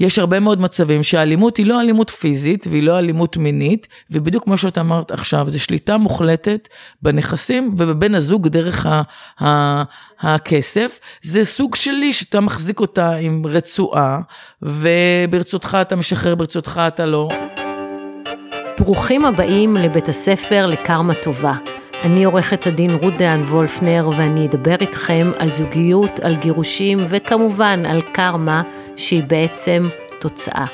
יש הרבה מאוד מצבים שהאלימות היא לא אלימות פיזית והיא לא אלימות מינית, ובדיוק כמו שאת אמרת עכשיו, זה שליטה מוחלטת בנכסים ובבן הזוג דרך ה- ה- הכסף. זה סוג שלי שאתה מחזיק אותה עם רצועה, וברצותך אתה משחרר, ברצותך אתה לא. ברוכים הבאים לבית הספר לקרמה טובה. אני עורכת הדין רות דהן וולפנר ואני אדבר איתכם על זוגיות, על גירושים וכמובן על קרמה שהיא בעצם תוצאה.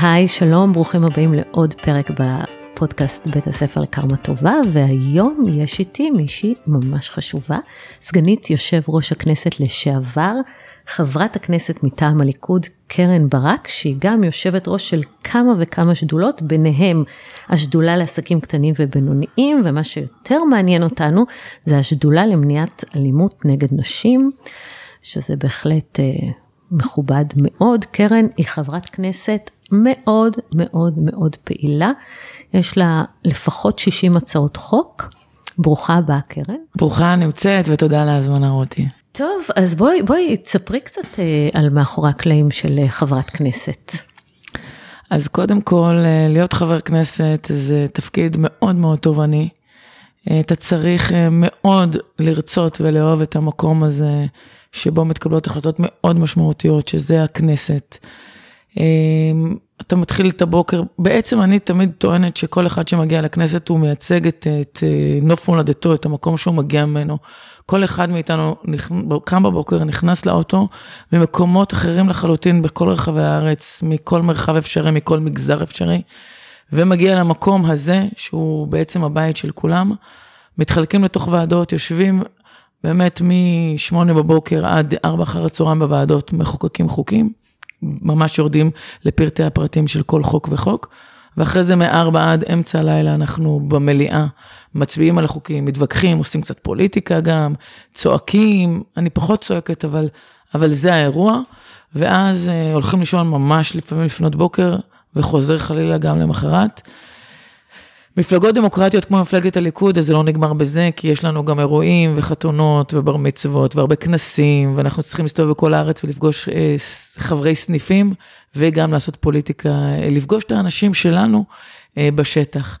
היי, שלום, ברוכים הבאים לעוד פרק בפודקאסט בית הספר לקרמה טובה, והיום יש איתי מישהי ממש חשובה, סגנית יושב ראש הכנסת לשעבר, חברת הכנסת מטעם הליכוד, קרן ברק, שהיא גם יושבת ראש של כמה וכמה שדולות, ביניהם השדולה לעסקים קטנים ובינוניים, ומה שיותר מעניין אותנו זה השדולה למניעת אלימות נגד נשים, שזה בהחלט אה, מכובד מאוד. קרן היא חברת כנסת מאוד מאוד מאוד פעילה, יש לה לפחות 60 הצעות חוק. ברוכה הבאה, קרן. ברוכה נמצאת ותודה על ההזמנה רותי. טוב, אז בואי, בואי, תספרי קצת אה, על מאחורי הקלעים של אה, חברת כנסת. אז קודם כל, אה, להיות חבר כנסת זה תפקיד מאוד מאוד תובעני. אתה צריך מאוד לרצות ולאהוב את המקום הזה, שבו מתקבלות החלטות מאוד משמעותיות, שזה הכנסת. אתה מתחיל את הבוקר, בעצם אני תמיד טוענת שכל אחד שמגיע לכנסת הוא מייצג את, את נוף מולדתו, את המקום שהוא מגיע ממנו. כל אחד מאיתנו קם בבוקר, נכנס לאוטו ממקומות אחרים לחלוטין בכל רחבי הארץ, מכל מרחב אפשרי, מכל מגזר אפשרי, ומגיע למקום הזה, שהוא בעצם הבית של כולם. מתחלקים לתוך ועדות, יושבים באמת מ-8 בבוקר עד 4 אחר הצהריים בוועדות, מחוקקים חוקים, ממש יורדים לפרטי הפרטים של כל חוק וחוק. ואחרי זה מארבע עד אמצע הלילה אנחנו במליאה מצביעים על החוקים, מתווכחים, עושים קצת פוליטיקה גם, צועקים, אני פחות צועקת, אבל, אבל זה האירוע, ואז אה, הולכים לישון ממש לפעמים לפנות בוקר, וחוזר חלילה גם למחרת. מפלגות דמוקרטיות כמו מפלגת הליכוד, אז זה לא נגמר בזה, כי יש לנו גם אירועים וחתונות ובר מצוות והרבה כנסים, ואנחנו צריכים להסתובב בכל הארץ ולפגוש אה, חברי סניפים, וגם לעשות פוליטיקה, אה, לפגוש את האנשים שלנו אה, בשטח.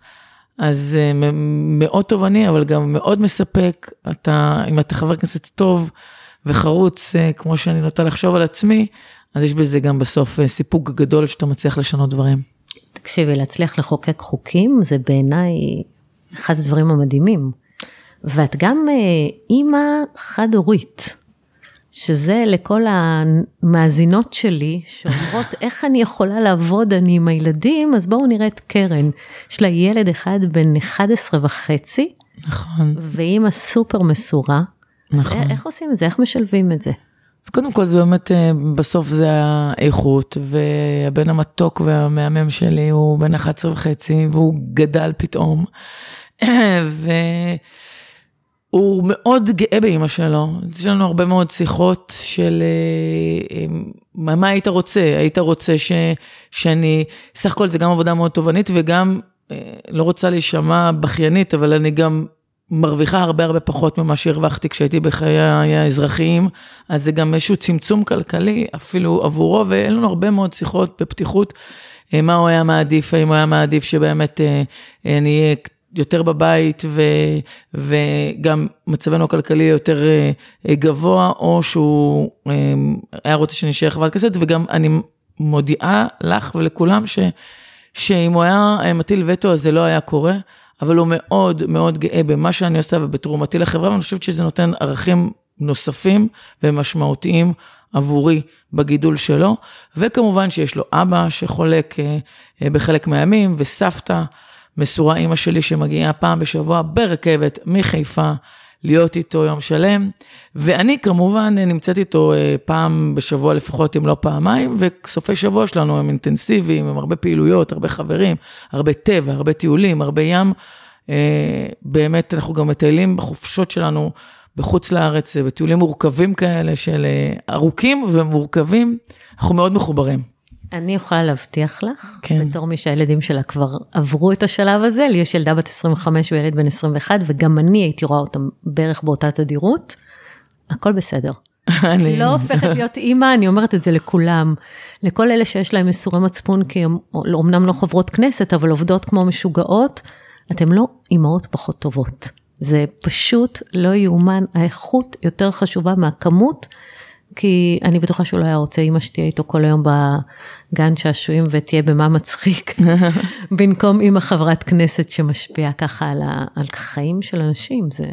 אז אה, מאוד תובעני, אבל גם מאוד מספק. אתה, אם אתה חבר כנסת טוב וחרוץ, אה, כמו שאני נוטה לחשוב על עצמי, אז יש בזה גם בסוף אה, סיפוק גדול שאתה מצליח לשנות דברים. תקשיבי, להצליח לחוקק חוקים זה בעיניי אחד הדברים המדהימים. ואת גם אה, אימא חד-הורית, שזה לכל המאזינות שלי שאומרות איך אני יכולה לעבוד אני עם הילדים, אז בואו נראה את קרן. יש לה ילד אחד בן 11 וחצי. נכון. ואימא סופר מסורה. נכון. איך עושים את זה? איך משלבים את זה? אז קודם כל זה באמת, אה, בסוף זה האיכות, והבן המתוק והמהמם שלי הוא בן 11 וחצי, והוא גדל פתאום, והוא מאוד גאה באימא שלו. יש לנו הרבה מאוד שיחות של אה, אה, מה, היית רוצה? היית רוצה ש, שאני, סך הכל זה גם עבודה מאוד תובענית וגם, לא רוצה להישמע בכיינית, אבל אני גם מרוויחה הרבה הרבה פחות ממה שהרווחתי כשהייתי בחיי האזרחיים, אז זה גם איזשהו צמצום כלכלי אפילו עבורו, ואין לנו הרבה מאוד שיחות בפתיחות, אה, מה הוא היה מעדיף, האם הוא היה מעדיף שבאמת אה, אה, אני אהיה יותר בבית ו, וגם מצבנו הכלכלי יותר גבוה, או שהוא היה רוצה שנשאר חברת כנסת, וגם אני מודיעה לך ולכולם ש, שאם הוא היה מטיל וטו אז זה לא היה קורה. אבל הוא מאוד מאוד גאה במה שאני עושה ובתרומתי לחברה, ואני חושבת שזה נותן ערכים נוספים ומשמעותיים עבורי בגידול שלו, וכמובן שיש לו אבא שחולק אה, אה, בחלק מהימים, וסבתא מסורה אימא שלי שמגיעה פעם בשבוע ברכבת מחיפה להיות איתו יום שלם, ואני כמובן נמצאת איתו אה, פעם בשבוע לפחות, אם לא פעמיים, וסופי שבוע שלנו הם אינטנסיביים, הם הרבה פעילויות, הרבה חברים, הרבה טבע, הרבה טיולים, הרבה ים. אה, באמת, אנחנו גם מטיילים בחופשות שלנו בחוץ לארץ, בטיולים מורכבים כאלה של אה, ארוכים ומורכבים, אנחנו מאוד מחוברים. אני יכולה להבטיח לך, כן. בתור מי שהילדים שלה כבר עברו את השלב הזה, לי יש ילדה בת 25 וילד בן 21, וגם אני הייתי רואה אותם בערך באותה תדירות, הכל בסדר. אני לא הופכת להיות אימא, אני אומרת את זה לכולם. לכל אלה שיש להם מסורי מצפון, כי הן אומנם לא חברות כנסת, אבל עובדות כמו משוגעות, אתן לא אימהות פחות טובות. זה פשוט לא יאומן, האיכות יותר חשובה מהכמות, כי אני בטוחה שהוא לא היה רוצה אימא שתהיה איתו כל היום בגן שעשועים ותהיה במה מצחיק, במקום אימא חברת כנסת שמשפיעה ככה על, החיים של אנשים, זה...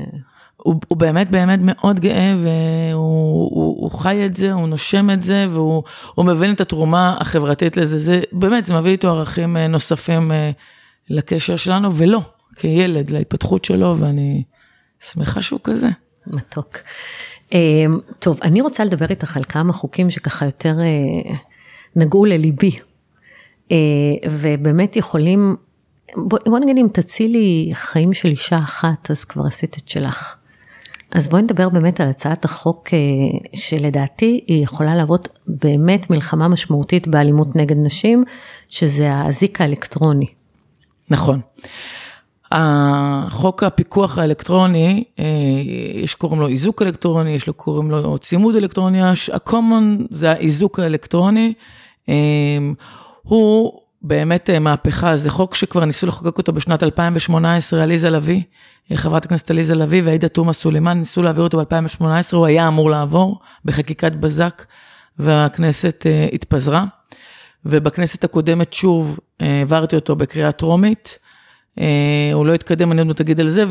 הוא, הוא באמת באמת מאוד גאה והוא הוא, הוא חי את זה, הוא נושם את זה והוא מבין את התרומה החברתית לזה. זה באמת, זה מביא איתו ערכים אה, נוספים אה, לקשר שלנו, ולא, כילד, להתפתחות שלו, ואני שמחה שהוא כזה. מתוק. אה, טוב, אני רוצה לדבר איתך על כמה חוקים שככה יותר נגעו לליבי, ובאמת יכולים, בוא, בוא נגיד אם תצילי חיים של אישה אחת, אז כבר עשית את שלך. אז בואי נדבר באמת על הצעת החוק אה, שלדעתי היא יכולה להוות באמת מלחמה משמעותית באלימות נגד נשים, שזה האזיק האלקטרוני. נכון. החוק הפיקוח האלקטרוני, אה, יש קוראים לו איזוק אלקטרוני, יש לו קוראים לו צימוד אלקטרוני, ה-common זה האיזוק האלקטרוני. אה, הוא באמת מהפכה, זה חוק שכבר ניסו לחוקק אותו בשנת 2018, עליזה לביא, חברת הכנסת עליזה לביא ועאידה תומא סולימאן ניסו להעביר אותו ב-2018, הוא היה אמור לעבור בחקיקת בזק, והכנסת התפזרה. ובכנסת הקודמת שוב העברתי אותו בקריאה טרומית. Uh, הוא לא התקדם, אני עוד תגיד על זה,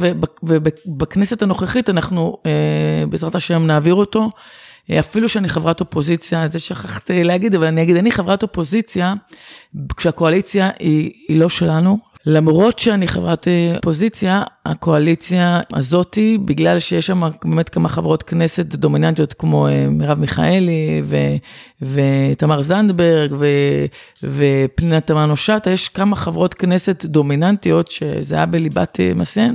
ובכנסת הנוכחית אנחנו uh, בעזרת השם נעביר אותו. אפילו שאני חברת אופוזיציה, זה שכחתי להגיד, אבל אני אגיד, אני חברת אופוזיציה, כשהקואליציה היא, היא לא שלנו, למרות שאני חברת אה, אופוזיציה, הקואליציה הזאתי, בגלל שיש שם באמת כמה חברות כנסת דומיננטיות כמו אה, מרב מיכאלי ו- ותמר זנדברג ו- ופנינה תמנו שטה, יש כמה חברות כנסת דומיננטיות שזה היה בליבת אה, מסיין.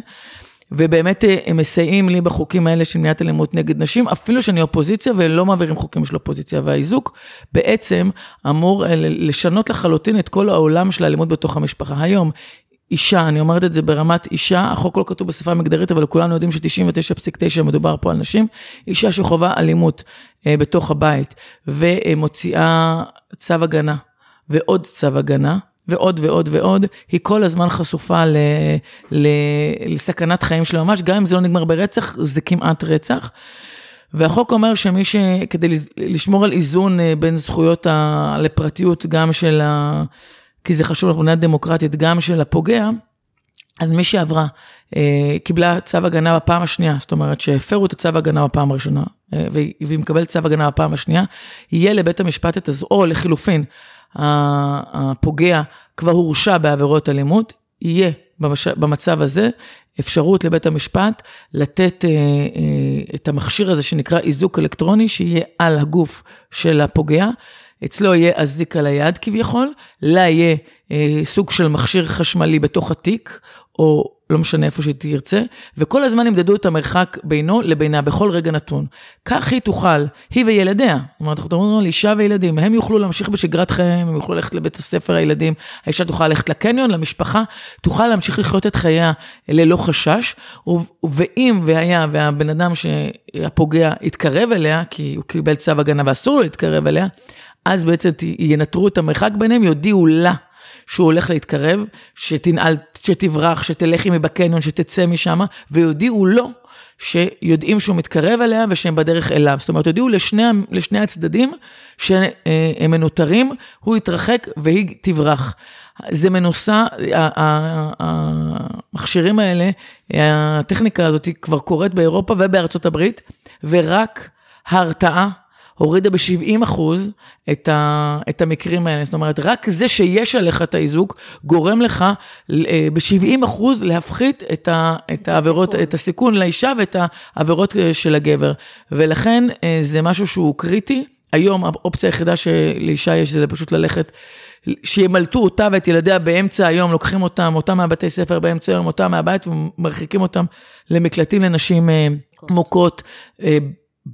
ובאמת הם מסייעים לי בחוקים האלה של מניעת אלימות נגד נשים, אפילו שאני אופוזיציה ולא מעבירים חוקים של אופוזיציה. והאיזוק בעצם אמור לשנות לחלוטין את כל העולם של האלימות בתוך המשפחה. היום, אישה, אני אומרת את זה ברמת אישה, החוק לא כתוב בשפה מגדרית, אבל כולנו יודעים ש-99.9 מדובר פה על נשים, אישה שחווה אלימות אה, בתוך הבית ומוציאה צו הגנה ועוד צו הגנה, ועוד ועוד ועוד, היא כל הזמן חשופה ל, ל, לסכנת חיים שלה ממש, גם אם זה לא נגמר ברצח, זה כמעט רצח. והחוק אומר שמי ש... כדי לשמור על איזון אה, בין זכויות ה... לפרטיות גם של ה... כי זה חשוב למדינה דמוקרטית, גם של הפוגע, אז מי שעברה, אה, קיבלה צו הגנה בפעם השנייה, זאת אומרת שהפרו את הצו הגנה בפעם הראשונה, אה, והיא מקבלת צו הגנה בפעם השנייה, יהיה לבית המשפט את הזו, או לחילופין, הפוגע כבר הורשע בעבירות אלימות, יהיה. במצב הזה אפשרות לבית המשפט לתת אה, אה, את המכשיר הזה שנקרא איזוק אלקטרוני, שיהיה על הגוף של הפוגע. אצלו יהיה אזיק על היד כביכול, לה יהיה אה, סוג של מכשיר חשמלי בתוך התיק, או לא משנה איפה שהיא תרצה, וכל הזמן ימדדו את המרחק בינו לבינה בכל רגע נתון. כך היא תוכל, היא וילדיה, זאת אומרת, אנחנו מדברים על אישה וילדים, הם יוכלו להמשיך בשגרת חייהם, הם יוכלו ללכת לבית הספר הילדים, האישה תוכל ללכת לקניון, למשפחה, תוכל להמשיך לחיות את חייה ללא חשש, ואם והיה והבן אדם שהפוגע יתקרב אליה, כי הוא קיבל צו הגנה ואסור לו להתקרב אליה, אז בעצם ינטרו את המרחק ביניהם, יודיעו לה. שהוא הולך להתקרב, שתנעל, שתברח, שתלך עימי בקניון, שתצא משם, ויודיעו לו שיודעים שהוא מתקרב אליה ושהם בדרך אליו. זאת אומרת, יודיעו לשני, לשני הצדדים שהם מנוטרים, הוא יתרחק והיא תברח. זה מנוסה, המכשירים האלה, הטכניקה הזאת כבר קורית באירופה ובארצות הברית, ורק ההרתעה הורידה ב-70 אחוז את, ה, את המקרים האלה. זאת אומרת, רק זה שיש עליך את האיזוק, גורם לך אה, ב-70 אחוז להפחית את, ה, את העבירות, את הסיכון לאישה ואת העבירות אה, של הגבר. ולכן אה, זה משהו שהוא קריטי. היום האופציה היחידה שלאישה יש זה פשוט ללכת. שימלטו אותה ואת ילדיה באמצע היום, לוקחים אותם, אותם מהבתי ספר באמצע היום, אותם מהבית ומרחיקים אותם למקלטים לנשים מוכות.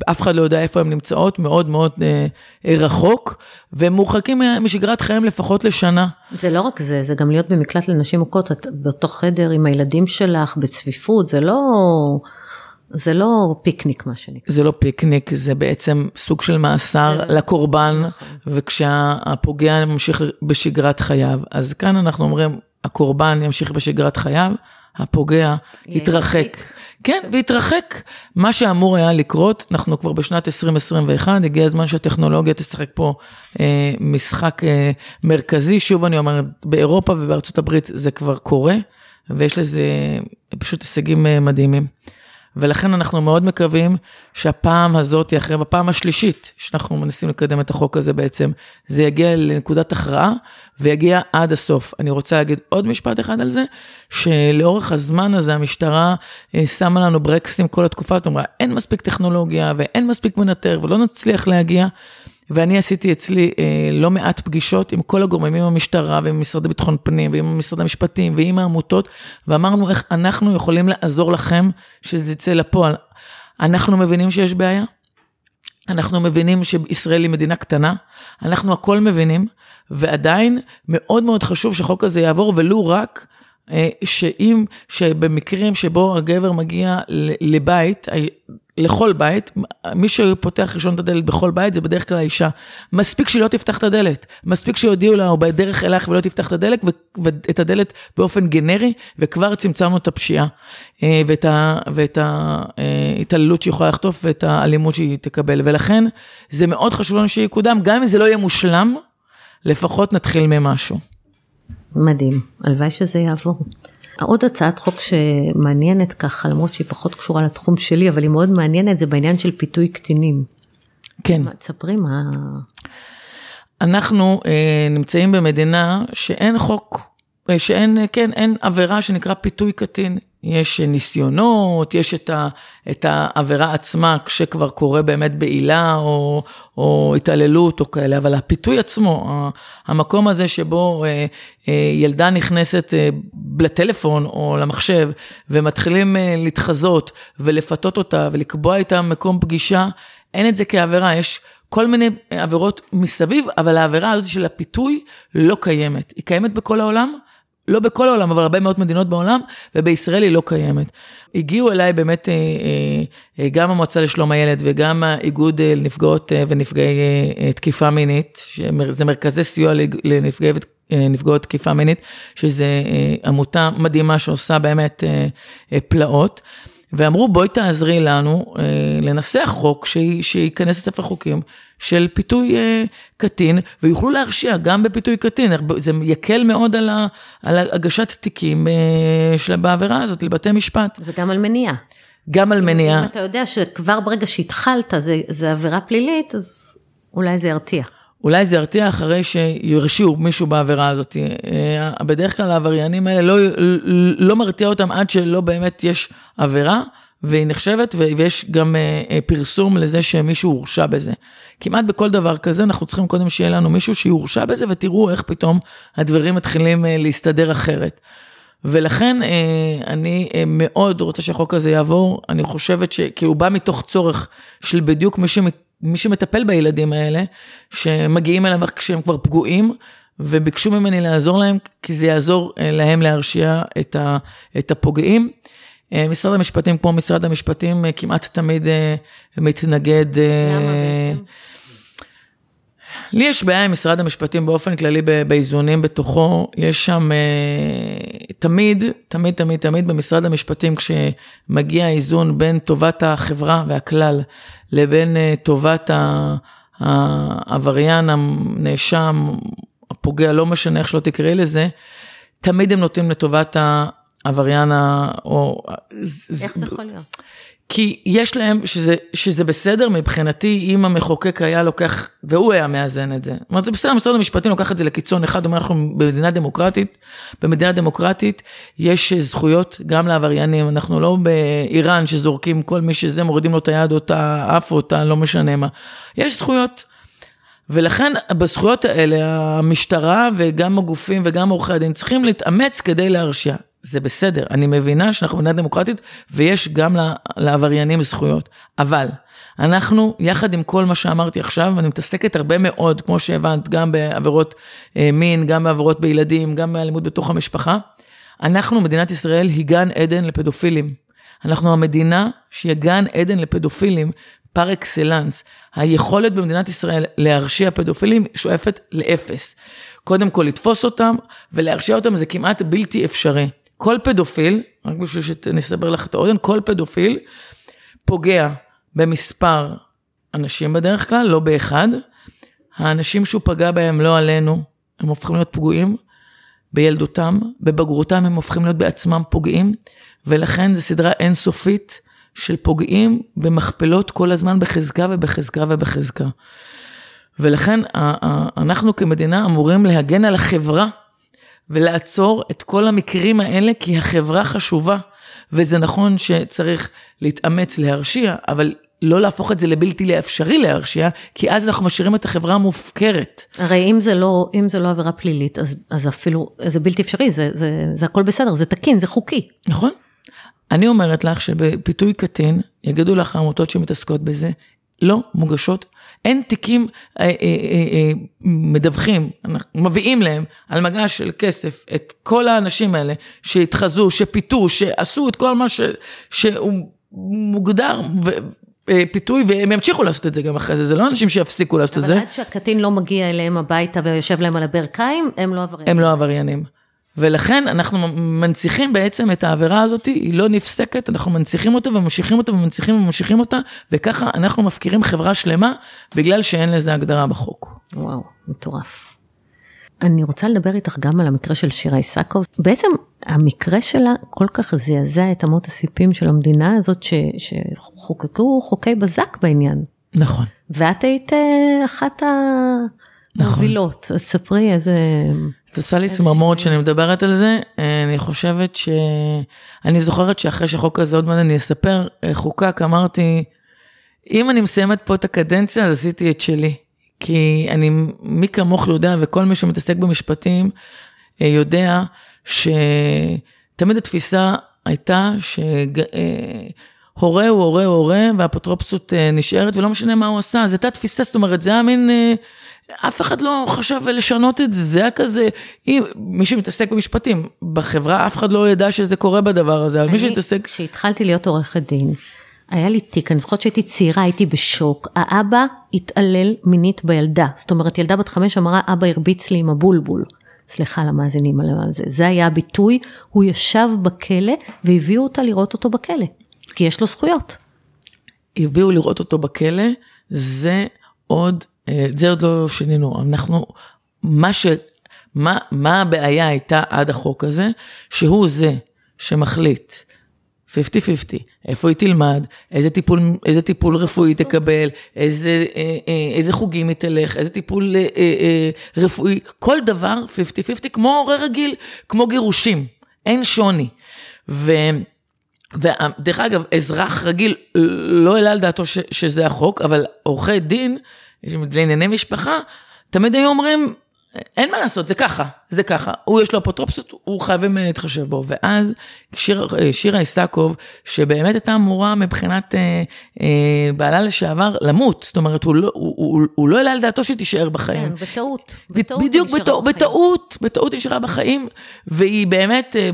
אף אחד לא יודע איפה הן נמצאות, מאוד מאוד אה, אה, רחוק, והם מורחקים משגרת חייהם לפחות לשנה. זה לא רק זה, זה גם להיות במקלט לנשים מוכות, את באותו חדר עם הילדים שלך, בצפיפות, זה לא... זה לא פיקניק מה שנקרא. זה לא פיקניק, זה בעצם סוג של מאסר זה- לקורבן, נכון. וכשהפוגע ממשיך בשגרת חייו. אז כאן אנחנו אומרים, הקורבן ימשיך בשגרת חייו, הפוגע יתרחק. כן, ויתרחק. מה שאמור היה לקרות, אנחנו כבר בשנת 2021, הגיע הזמן שהטכנולוגיה תשחק פה אה, משחק אה, מרכזי. שוב אני אומרת, באירופה ובארצות הברית זה כבר קורה, ויש לזה פשוט הישגים אה, מדהימים. ולכן אנחנו מאוד מקווים שהפעם הזאת, אחרי בפעם השלישית שאנחנו מנסים לקדם את החוק הזה בעצם, זה יגיע לנקודת הכרעה ויגיע עד הסוף. אני רוצה להגיד עוד משפט אחד על זה, שלאורך הזמן הזה המשטרה אה, שמה לנו ברקסים כל התקופה הזאת, אמרה אין מספיק טכנולוגיה ואין מספיק מנטר ולא נצליח להגיע. ואני עשיתי אצלי אה, לא מעט פגישות עם כל הגורמים, עם המשטרה ועם משרד לביטחון פנים ועם משרד המשפטים ועם העמותות, ואמרנו איך אנחנו יכולים לעזור לכם שזה יצא לפועל. אנחנו מבינים שיש בעיה, אנחנו מבינים שישראל היא מדינה קטנה, אנחנו הכל מבינים, ועדיין מאוד מאוד חשוב שהחוק הזה יעבור, ולו רק שאם, שבמקרים שבו הגבר מגיע לבית, ה- לכל בית, מי שפותח ראשון את הדלת בכל בית זה בדרך כלל האישה. מספיק שהיא לא תפתח את הדלת, מספיק שיודיעו לה או בדרך אלייך ולא תפתח את הדלת, ואת הדלת באופן גנרי, וכבר צמצמנו את הפשיעה, אה, ואת ה- ואת ההתעללות שהיא יכולה לחטוף, ואת האלימות שהיא תקבל. ולכן זה מאוד חשוב לנו שיקודם, גם אם זה לא יהיה מושלם, לפחות נתחיל ממשהו. מדהים, הלוואי שזה יעבור. עוד הצעת חוק שמעניינת ככה, למרות שהיא פחות קשורה לתחום שלי, אבל היא מאוד מעניינת, זה בעניין של פיתוי קטינים. כן. תספרי מה... אנחנו אה, נמצאים במדינה שאין חוק, שאין, כן, אין עבירה שנקרא פיתוי קטין. יש ניסיונות, יש את, ה, את העבירה עצמה כשכבר קורה באמת בעילה או, או התעללות או כאלה, אבל הפיתוי עצמו, המקום הזה שבו אה, אה, ילדה נכנסת אה, לטלפון או למחשב ומתחילים להתחזות ולפתות אותה ולקבוע איתה מקום פגישה, אין את זה כעבירה, יש כל מיני עבירות מסביב, אבל העבירה הזאת של הפיתוי לא קיימת. היא קיימת בכל העולם, לא בכל העולם, אבל הרבה מאוד מדינות בעולם, ובישראל היא לא קיימת. הגיעו אליי באמת אה, אה, אה, גם המועצה לשלום הילד וגם האיגוד לנפגעות ונפגעי תקיפה מינית, שזה מרכזי סיוע לנפגעי ונפגעות תקיפה מינית, שזה עמותה מדהימה שעושה באמת פלאות. ואמרו בואי תעזרי לנו אה, לנסח חוק שי- שייכנס לספר חוקים של פיתוי אה, קטין, ויוכלו להרשיע גם בפיתוי קטין, זה יקל מאוד על, ה, על הגשת תיקים אה, של, בעבירה הזאת לבתי משפט, וגם על מניעה. גם על אם מניעה. אתה יודע שכבר ברגע שהתחלת זה, זה עבירה פלילית, אז אולי זה ירתיע. אולי זה ירתיע אחרי שירשיעו מישהו בעבירה הזאת. אה, בדרך כלל העבריינים האלה לא, לא מרתיע אותם עד שלא באמת יש עבירה, והיא נחשבת, ויש גם אה, אה, פרסום לזה שמישהו הורשע בזה. כמעט בכל דבר כזה אנחנו צריכים קודם שיהיה לנו מישהו שיורשע בזה, ותראו איך פתאום הדברים מתחילים אה, להסתדר אחרת. ולכן אני מאוד רוצה שהחוק הזה יעבור, אני חושבת שכאילו בא מתוך צורך של בדיוק מי, שמת, מי שמטפל בילדים האלה, שמגיעים אליו כשהם כבר פגועים, וביקשו ממני לעזור להם, כי זה יעזור להם להרשיע את, ה, את הפוגעים. אה, משרד המשפטים, כמו משרד המשפטים, אה, כמעט תמיד אה, מתנגד. למה בעצם? לי יש בעיה עם משרד המשפטים באופן כללי באיזונים בתוכו, יש שם תמיד, תמיד, תמיד, תמיד במשרד המשפטים כשמגיע האיזון בין טובת החברה והכלל לבין טובת העבריין, הנאשם, הפוגע, לא משנה איך שלא תקראי לזה, תמיד הם נוטים לטובת העבריין, ה- או... איך זה יכול להיות? כי יש להם, שזה, שזה בסדר מבחינתי, אם המחוקק היה לוקח, והוא היה מאזן את זה. זאת אומרת, זה בסדר, משרד המשפטים לוקח את זה לקיצון אחד, אומר, אנחנו במדינה דמוקרטית, במדינה דמוקרטית יש זכויות גם לעבריינים, אנחנו לא באיראן שזורקים כל מי שזה, מורידים לו את היד או את האף או את הלא משנה מה. יש זכויות. ולכן בזכויות האלה, המשטרה וגם הגופים וגם עורכי הדין צריכים להתאמץ כדי להרשיע. זה בסדר, אני מבינה שאנחנו מדינה דמוקרטית ויש גם לעבריינים זכויות, אבל אנחנו, יחד עם כל מה שאמרתי עכשיו, ואני מתעסקת הרבה מאוד, כמו שהבנת, גם בעבירות אה, מין, גם בעבירות בילדים, גם באלימות בתוך המשפחה, אנחנו, מדינת ישראל, היא גן עדן לפדופילים. אנחנו המדינה שהיא גן עדן לפדופילים פר אקסלנס. היכולת במדינת ישראל להרשיע פדופילים שואפת לאפס. קודם כל לתפוס אותם ולהרשיע אותם זה כמעט בלתי אפשרי. כל פדופיל, רק בשביל שנסבר לך את האוזן, כל פדופיל פוגע במספר אנשים בדרך כלל, לא באחד. האנשים שהוא פגע בהם, לא עלינו, הם הופכים להיות פגועים. בילדותם, בבגרותם הם הופכים להיות בעצמם פוגעים, ולכן זו סדרה אינסופית של פוגעים במכפלות כל הזמן בחזקה ובחזקה ובחזקה. ולכן אנחנו כמדינה אמורים להגן על החברה ולעצור את כל המקרים האלה, כי החברה חשובה, וזה נכון שצריך להתאמץ להרשיע, אבל לא להפוך את זה לבלתי לאפשרי להרשיע, כי אז אנחנו משאירים את החברה המופקרת. הרי אם זה לא, אם זה לא עבירה פלילית, אז, אז אפילו, זה בלתי אפשרי, זה, זה, זה הכל בסדר, זה תקין, זה חוקי. נכון. אני אומרת לך שבפיתוי קטין, יגידו לך העמותות שמתעסקות בזה, לא מוגשות, אין תיקים אה, אה, אה, אה, מדווחים, מביאים להם על מגש של כסף את כל האנשים האלה שהתחזו, שפיתו, שעשו את כל מה ש, שהוא מוגדר, ו, אה, פיתוי, והם ימשיכו לעשות את זה גם אחרי זה, זה לא אנשים שיפסיקו לעשות את זה. אבל עד שהקטין לא מגיע אליהם הביתה ויושב להם על הברכיים, הם לא עבריינים. הם לא עבריינים. ולכן אנחנו מנציחים בעצם את העבירה הזאת, היא לא נפסקת, אנחנו מנציחים אותה וממשיכים אותה ומנציחים וממשיכים אותה, וככה אנחנו מפקירים חברה שלמה, בגלל שאין לזה הגדרה בחוק. וואו, מטורף. אני רוצה לדבר איתך גם על המקרה של שירה איסקוב. בעצם המקרה שלה כל כך זעזע את אמות הסיפים של המדינה הזאת, ש, שחוקקו חוקי בזק בעניין. נכון. ואת היית אה, אחת המובילות. נכון. אז ספרי איזה... את עושה לי צמרמורת שאני מדברת על זה. אה, אני חושבת ש... אני זוכרת שאחרי שהחוק הזה, עוד מעט אני אספר, אה, חוקק, אמרתי, אם אני מסיימת פה את הקדנציה, אז עשיתי את שלי. כי אני, מי כמוך יודע, וכל מי שמתעסק במשפטים אה, יודע, שתמיד התפיסה הייתה שהורה הוא הורה הוא הורה, והאפוטרופסות אה, נשארת, ולא משנה מה הוא עשה, זו הייתה תפיסה, זאת אומרת, זה היה מין... אף אחד לא חשב לשנות את זה, זה היה כזה, אם, מי שמתעסק במשפטים, בחברה אף אחד לא ידע שזה קורה בדבר הזה, אבל מי שמתעסק... כשהתחלתי להיות עורכת דין, היה לי תיק, אני זוכרת שהייתי צעירה, הייתי בשוק. האבא התעלל מינית בילדה. זאת אומרת, ילדה בת חמש אמרה, אבא הרביץ לי עם הבולבול. סליחה למאזינים על זה. זה היה הביטוי, הוא ישב בכלא והביאו אותה לראות אותו בכלא. כי יש לו זכויות. הביאו לראות אותו בכלא, זה עוד, אה, זה עוד לא שינינו. אנחנו, מה ש... מה, מה הבעיה הייתה עד החוק הזה? שהוא זה שמחליט 50-50, איפה היא תלמד, איזה טיפול, איזה טיפול רפואי תקבל, איזה, אה, אה, איזה חוגים היא תלך, איזה טיפול אה, רפואי, כל דבר 50-50, כמו הורה רגיל, כמו גירושים, אין שוני. ו... ודרך אגב, אזרח רגיל לא העלה על דעתו ש, שזה החוק, אבל עורכי דין, לענייני משפחה, תמיד היו אומרים, אין מה לעשות, זה ככה, זה ככה. הוא יש לו אפוטרופסות, הוא חייבים להתחשב בו. ואז שיר, שירה איסקוב, שבאמת הייתה אמורה מבחינת אה, אה, בעלה לשעבר למות, זאת אומרת, הוא לא, הוא, הוא, הוא לא העלה על דעתו שהיא תישאר בחיים. כן, בטעות. בטעות בדיוק, בטעות, בטעות, בטעות היא נשארה בחיים, והיא באמת, אה,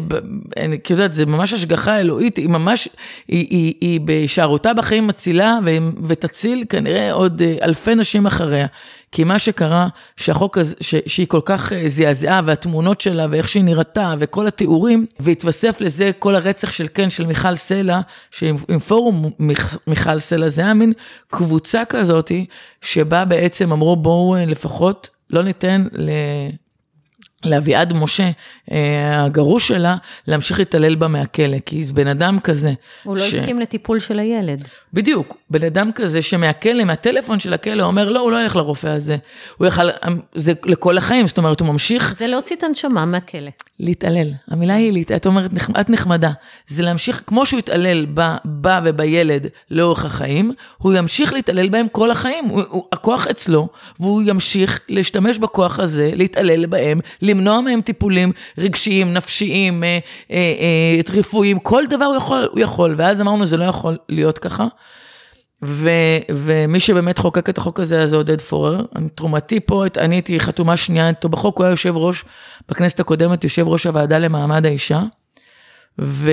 אני יודעת, זה ממש השגחה אלוהית, היא ממש, היא, היא, היא בהישארותה בחיים מצילה, ותציל כנראה עוד אה, אלפי נשים אחריה. כי מה שקרה, שהחוק הזה, ש, שהיא כל כך אה, זעזעה, והתמונות שלה, ואיך שהיא נראתה, וכל התיאורים, והתווסף לזה כל הרצח של כן, של מיכל סלע, שעם פורום מיכל סלע, זה היה מין קבוצה כזאתי, שבה בעצם אמרו בואו אה, לפחות לא ניתן ל... לאביעד משה, אה, הגרוש שלה, להמשיך להתעלל בה מהכלא, כי זה בן אדם כזה. הוא לא ש... לא הסכים לטיפול של הילד. בדיוק, בן אדם כזה שמהכלא, מהטלפון של הכלא, אומר, לא, הוא לא ילך לרופא הזה. הוא יכל, זה לכל החיים, זאת אומרת, הוא ממשיך... זה להוציא את הנשמה מהכלא. להתעלל. המילה היא, את אומרת, את נחמדה. זה להמשיך, כמו שהוא התעלל בה ובילד לאורך החיים, הוא ימשיך להתעלל בהם כל החיים. הוא, הוא, הכוח אצלו, והוא ימשיך להשתמש בכוח הזה, להתעלל בהם, למנוע מהם טיפולים רגשיים, נפשיים, אה, אה, אה, רפואיים, כל דבר הוא יכול, הוא יכול. ואז אמרנו, זה לא יכול להיות ככה. ו, ומי שבאמת חוקק את החוק הזה, זה עודד פורר. תרומתי פה, אני הייתי חתומה שנייה איתו בחוק, הוא היה יושב ראש, בכנסת הקודמת, יושב ראש הוועדה למעמד האישה. ו,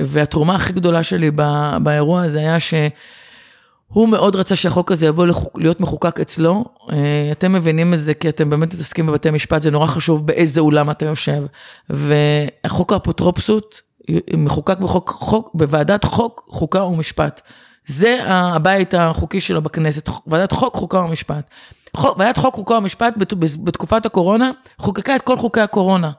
והתרומה הכי גדולה שלי ב, באירוע הזה היה ש... הוא מאוד רצה שהחוק הזה יבוא לחוק, להיות מחוקק אצלו. אה, אתם מבינים את זה כי אתם באמת מתעסקים בבתי משפט, זה נורא חשוב באיזה אולם אתה יושב. והחוק האפוטרופסות מחוקק בחוק, חוק, בוועדת חוק, חוקה ומשפט. זה הבית החוקי שלו בכנסת, ועדת חוק, חוקה ומשפט. ועדת חוק, חוקה ומשפט בתקופת הקורונה חוקקה את כל חוקי הקורונה.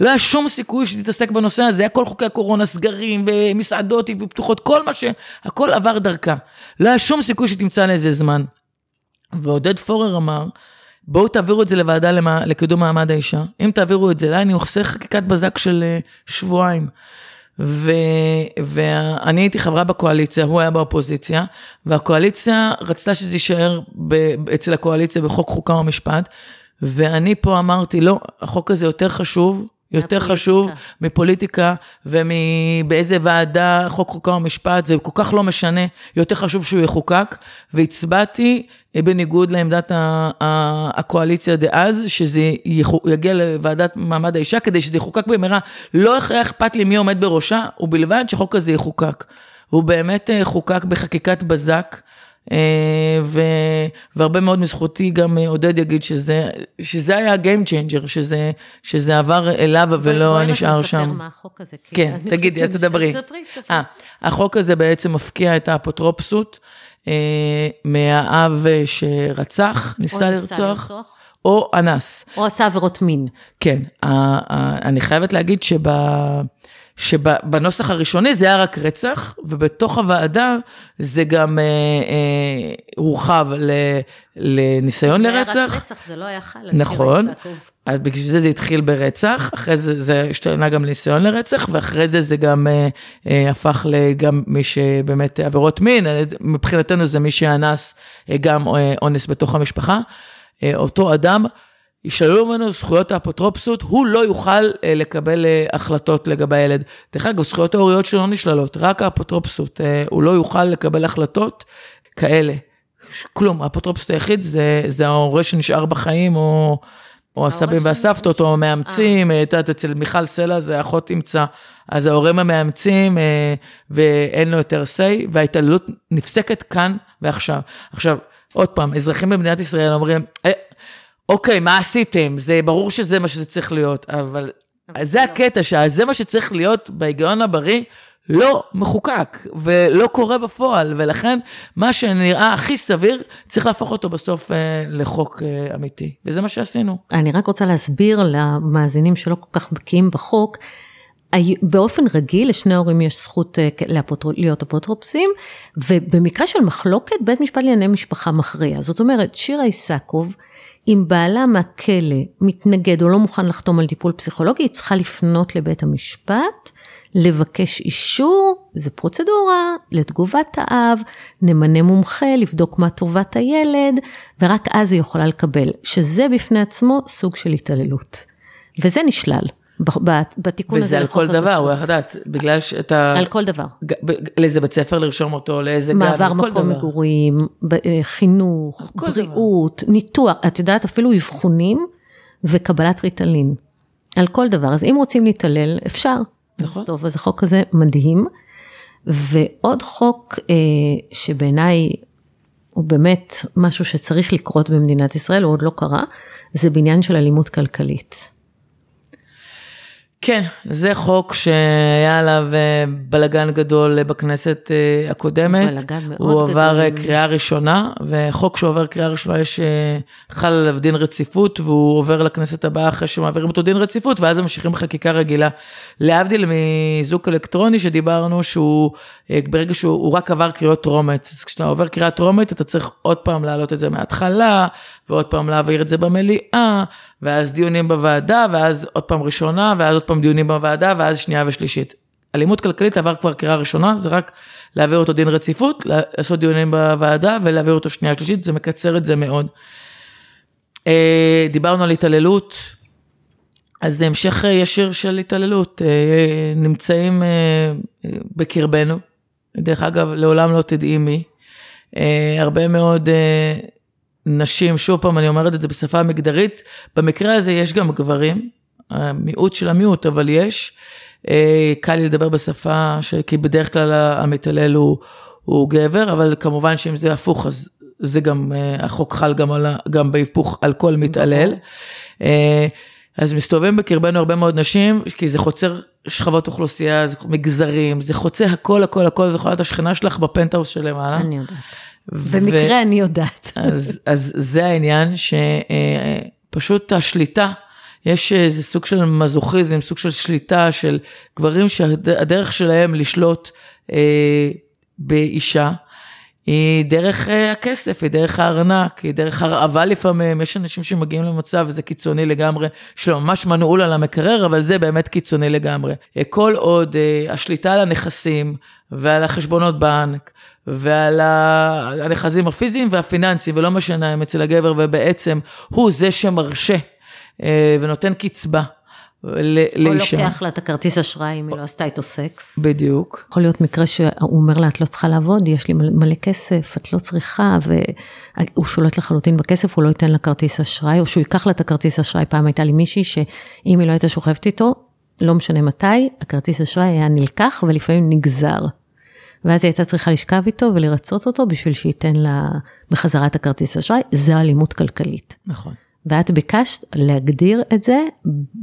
לא היה שום סיכוי שתתעסק בנושא הזה, היה כל חוקי הקורונה, סגרים ומסעדות פתוחות, כל מה ש... הכל עבר דרכה. לא היה שום סיכוי שתמצא לזה זמן. ועודד פורר אמר, בואו תעבירו את זה לוועדה לקידום מעמד האישה. אם תעבירו את זה אליי, אני אעשה חקיקת בזק של אה, שבועיים. ו, ואני הייתי חברה בקואליציה, הוא היה באופוזיציה, והקואליציה רצתה שזה יישאר ב, אצל הקואליציה בחוק חוקה ומשפט, ואני פה אמרתי, לא, החוק הזה יותר חשוב, יותר חשוב מפוליטיקה ומבאיזה ועדה, חוק חוקה ומשפט, זה כל כך לא משנה, יותר חשוב שהוא יחוקק, והצבעתי אה, בניגוד לעמדת הקואליציה דאז, שזה יגיע לוועדת מעמד האישה, כדי שזה יחוקק במהרה. לא היה אכפת לי מי עומד בראשה, ובלבד שהחוק הזה יחוקק. הוא באמת אה, חוקק בחקיקת בזק. אה, ו, והרבה מאוד מזכותי גם אה, עודד יגיד שזה, שזה היה Game Changer, שזה, שזה עבר אליו ולא נשאר שם. בואי רק נספר מה החוק הזה. כן, תגידי, אז תדברי. אה, החוק הזה בעצם מפקיע את האפוטרופסות מהאב שרצח, ניסה לרצוח. או אנס. או עשה עבירות מין. כן, אני חייבת להגיד שב... שבנוסח הראשוני זה היה רק רצח, ובתוך הוועדה זה גם אה, אה, הורחב ל, לניסיון זה לרצח. זה היה רק רצח, זה לא היה חל. נכון. אז בגלל זה זה התחיל ברצח, אחרי זה זה השתנה גם לניסיון לרצח, ואחרי זה זה גם אה, אה, הפך לגם מי שבאמת עבירות מין, מבחינתנו זה מי שאנס אה, גם אה, אונס בתוך המשפחה. אה, אותו אדם ישללו ממנו זכויות האפוטרופסות, הוא לא יוכל אה, לקבל אה, החלטות לגבי הילד. דרך אגב, זכויות ההוריות שלו לא נשללות, רק האפוטרופסות. אה, הוא לא יוכל לקבל החלטות כאלה. כלום, האפוטרופסות היחיד זה, זה ההורה שנשאר בחיים, או, או הסבים והסבתות, או המאמצים, את יודעת, אצל מיכל סלע זה אחות תמצא. אז ההורים המאמצים, ואין לו יותר say, וההתעללות נפסקת כאן ועכשיו. עכשיו, עוד פעם, אזרחים במדינת ישראל אומרים, אוקיי, מה עשיתם? זה ברור שזה מה שזה צריך להיות, אבל זה לא. הקטע, שזה מה שצריך להיות בהיגיון הבריא, לא מחוקק ולא קורה בפועל, ולכן מה שנראה הכי סביר, צריך להפוך אותו בסוף אה, לחוק אה, אמיתי, וזה מה שעשינו. אני רק רוצה להסביר למאזינים שלא כל כך בקיאים בחוק, באופן רגיל לשני ההורים יש זכות אה, לאפוטר... להיות אפוטרופסים, ובמקרה של מחלוקת, בית משפט לענייני משפחה מכריע. זאת אומרת, שירה איסקוב, אם בעלה מהכלא מתנגד או לא מוכן לחתום על טיפול פסיכולוגי, היא צריכה לפנות לבית המשפט, לבקש אישור, זה פרוצדורה, לתגובת האב, נמנה מומחה, לבדוק מה טובת הילד, ורק אז היא יכולה לקבל, שזה בפני עצמו סוג של התעללות. וזה נשלל. בתיקון הזה לחוק. וזה על כל דבר, הוא יכול לדעת, בגלל שאתה... על כל דבר. לאיזה בית ספר לרשום אותו, לאיזה גן, מעבר מקום. מגורים, אה, חינוך, בריאות, דבר. ניתוח, את יודעת, אפילו אבחונים וקבלת ריטלין. על כל דבר. אז אם רוצים להתעלל, אפשר. נכון. אז טוב, אז החוק הזה מדהים. ועוד חוק אה, שבעיניי הוא באמת משהו שצריך לקרות במדינת ישראל, הוא עוד לא קרה, זה בעניין של אלימות כלכלית. כן, זה חוק שהיה עליו אה, בלגן גדול בכנסת אה, הקודמת. בלגן מאוד גדול. הוא עבר אה, קריאה ראשונה, וחוק שעובר קריאה ראשונה יש, חל עליו דין רציפות, והוא עובר לכנסת הבאה אחרי שמעבירים אותו דין רציפות, ואז ממשיכים בחקיקה רגילה. להבדיל מאיזוק אלקטרוני שדיברנו, שהוא, ברגע שהוא רק עבר קריאות טרומית, אז כשאתה עובר קריאה טרומית, אתה צריך עוד פעם להעלות את זה מההתחלה, ועוד פעם להעביר את זה במליאה, ואז דיונים בוועדה, ואז עוד פעם ראשונה, ואז עוד פעם דיונים בוועדה, ואז שנייה ושלישית. אלימות כלכלית עבר כבר קריאה ראשונה, זה רק להעביר אותו דין רציפות, לעשות דיונים בוועדה ולהעביר אותו שנייה שלישית, זה מקצר את זה מאוד. אה, דיברנו על התעללות, אז זה המשך ישיר של התעללות, אה, נמצאים אה, בקרבנו, דרך אגב, לעולם לא תדעי מי. הרבה מאוד נשים, שוב פעם, אני אומרת את זה בשפה מגדרית, במקרה הזה יש גם גברים, המיעוט של המיעוט, אבל יש, אה, קל לי לדבר בשפה, ש... כי בדרך כלל המתעלל הוא, הוא גבר, אבל כמובן שאם זה הפוך, אז זה גם, אה, החוק חל גם, על, גם בהיפוך על כל מתעלל. אה, אז מסתובבים בקרבנו הרבה מאוד נשים, כי זה חוצר שכבות אוכלוסייה, זה מגזרים, זה חוצה הכל, הכל, הכל, זה יכול להיות השכנה שלך בפנטהאוס שלמעלה. אני יודעת. במקרה אני יודעת. אז, אז זה העניין שפשוט השליטה, יש איזה סוג של מזוכיזם, סוג של שליטה של גברים שהדרך שלהם לשלוט אה, באישה, היא דרך אה, הכסף, היא דרך הארנק, היא דרך הרעבה לפעמים, יש אנשים שמגיעים למצב, וזה קיצוני לגמרי, שממש מנעול על המקרר, אבל זה באמת קיצוני לגמרי. אה, כל עוד אה, השליטה על הנכסים ועל החשבונות בנק, ועל הנכסים הפיזיים והפיננסיים, ולא משנה אם אצל הגבר, ובעצם הוא זה שמרשה ונותן קצבה. לאישה. או לוקח לה את הכרטיס אשראי אם היא לא עשתה איתו סקס. בדיוק. יכול להיות מקרה שהוא אומר לה, את לא צריכה לעבוד, יש לי מלא כסף, את לא צריכה, והוא שולט לחלוטין בכסף, הוא לא ייתן לה כרטיס אשראי, או שהוא ייקח לה את הכרטיס אשראי. פעם הייתה לי מישהי שאם היא לא הייתה שוכבת איתו, לא משנה מתי, הכרטיס אשראי היה נלקח ולפעמים נגזר. ואז היא הייתה צריכה לשכב איתו ולרצות אותו בשביל שייתן לה בחזרה את הכרטיס אשראי, זה אלימות כלכלית. נכון. ואת ביקשת להגדיר את זה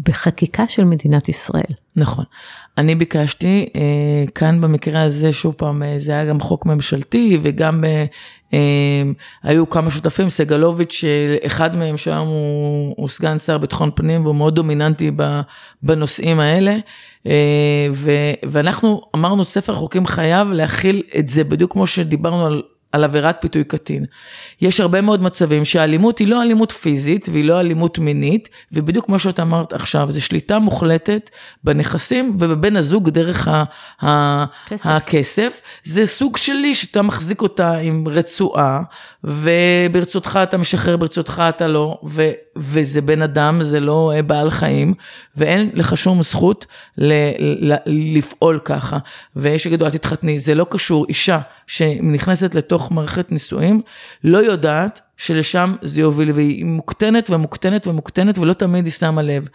בחקיקה של מדינת ישראל. נכון. אני ביקשתי, אה, כאן במקרה הזה, שוב פעם, אה, זה היה גם חוק ממשלתי וגם אה, היו כמה שותפים, סגלוביץ', אחד מהם שהיום הוא, הוא סגן שר ביטחון פנים והוא מאוד דומיננטי בנושאים האלה. ואנחנו אמרנו, ספר חוקים חייב להכיל את זה, בדיוק כמו שדיברנו על על עבירת פיתוי קטין. יש הרבה מאוד מצבים שהאלימות היא לא אלימות פיזית והיא לא אלימות מינית, ובדיוק כמו שאת אמרת עכשיו, זה שליטה מוחלטת בנכסים ובבן הזוג דרך ה- ה- הכסף. זה סוג שלי שאתה מחזיק אותה עם רצועה, וברצותך אתה משחרר, ברצותך אתה לא, ו- וזה בן אדם, זה לא אה, בעל חיים, ואין לך שום זכות ל- ל- לפעול ככה. ויש שיגידו, אל תתחתני, זה לא קשור, אישה שנכנסת לתוך מערכת נישואים, לא יודעת שלשם זה יוביל, והיא מוקטנת ומוקטנת ומוקטנת, ולא תמיד היא שמה לב.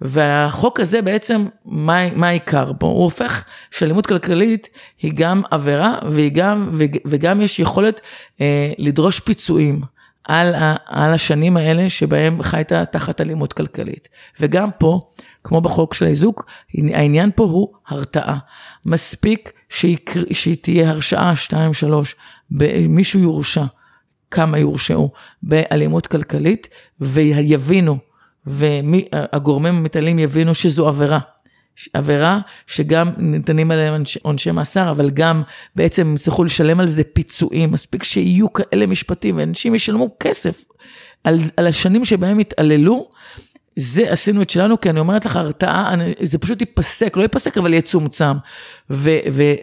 והחוק הזה בעצם, מה, מה העיקר בו? הוא הופך שאלימות כלכלית היא גם עבירה והיא גם, וגם יש יכולת אה, לדרוש פיצויים. על, ה, על השנים האלה שבהם חיית תחת אלימות כלכלית. וגם פה, כמו בחוק של האיזוק, העניין פה הוא הרתעה. מספיק שיקר, שתהיה הרשעה 2-3, מישהו יורשע, כמה יורשעו באלימות כלכלית, ויבינו, והגורמים המתעלים יבינו שזו עבירה. עבירה שגם ניתנים עליהם עונשי מאסר, אבל גם בעצם הם יצטרכו לשלם על זה פיצויים, מספיק שיהיו כאלה משפטים, ואנשים ישלמו כסף על, על השנים שבהם התעללו. זה עשינו את שלנו, כי אני אומרת לך, הרתעה, זה פשוט ייפסק, לא ייפסק, אבל יצומצם.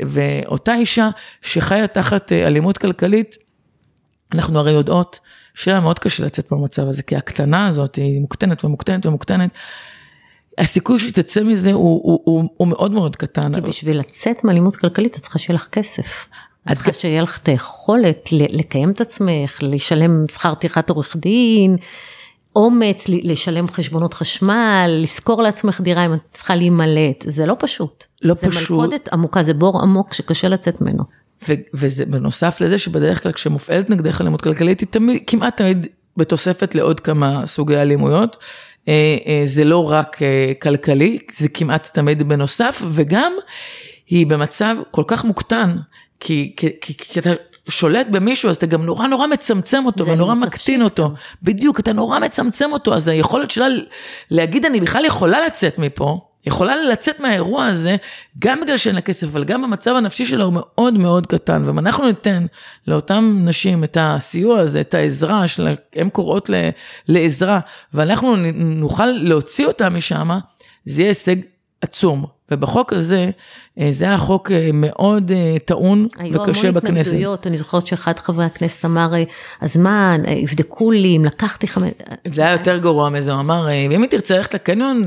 ואותה אישה שחיה תחת אה, אלימות כלכלית, אנחנו הרי יודעות שלה מאוד קשה לצאת במצב הזה, כי הקטנה הזאת היא מוקטנת ומוקטנת ומוקטנת. הסיכוי שתצא מזה הוא, הוא, הוא, הוא מאוד מאוד קטן. כי בשביל לצאת מאלימות כלכלית את צריכה שיהיה לך כסף. את צריכה שיהיה לך את היכולת לקיים את עצמך, לשלם שכר טרחת עורך דין, אומץ לשלם חשבונות חשמל, לשכור לעצמך דירה אם את צריכה להימלט, זה לא פשוט. לא זה פשוט. זה מלכודת עמוקה, זה בור עמוק שקשה לצאת ממנו. ו- וזה בנוסף לזה שבדרך כלל כשמופעלת נגדך אלימות כלכלית היא תמיד, כמעט תמיד בתוספת לעוד כמה סוגי אלימויות. אה, אה, זה לא רק אה, כלכלי, זה כמעט תמיד בנוסף, וגם היא במצב כל כך מוקטן, כי, כי, כי, כי אתה שולט במישהו, אז אתה גם נורא נורא מצמצם אותו ונורא מקטין אותו. בדיוק, אתה נורא מצמצם אותו, אז היכולת שלה להגיד, אני בכלל יכולה לצאת מפה, יכולה לצאת מהאירוע הזה, גם בגלל שאין לה כסף, אבל גם במצב הנפשי שלה הוא מאוד מאוד קטן. ואם אנחנו ניתן לאותן נשים את הסיוע הזה, את העזרה, שהן קוראות לעזרה, ואנחנו נוכל להוציא אותה משם, זה יהיה הישג עצום. ובחוק הזה, אה, זה היה חוק אה, מאוד אה, טעון וקשה בכנסת. היו המון התנגדויות, אני זוכרת שאחד חברי הכנסת אמר, אז מה, יבדקו לי אם לקחתי חמש... זה היה יותר גרוע מזה, הוא אמר, אם היא תרצה ללכת לקניון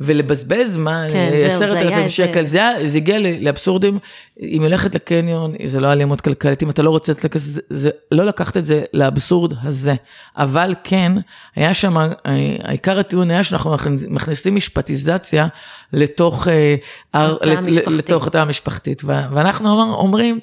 ולבזבז, מה, כן, עשרת אלפים שקל, זה, זה הגיע לאבסורדים, אם היא הולכת לקניון, זה לא אלימות כלכלית, אם אתה לא רוצה לתת זה, זה לא לקחת את זה לאבסורד הזה. אבל כן, היה שם, העיקר הטיעון היה שאנחנו מכניסים משפטיזציה. לתוך, לתוך התא המשפחתית. ואנחנו אומרים,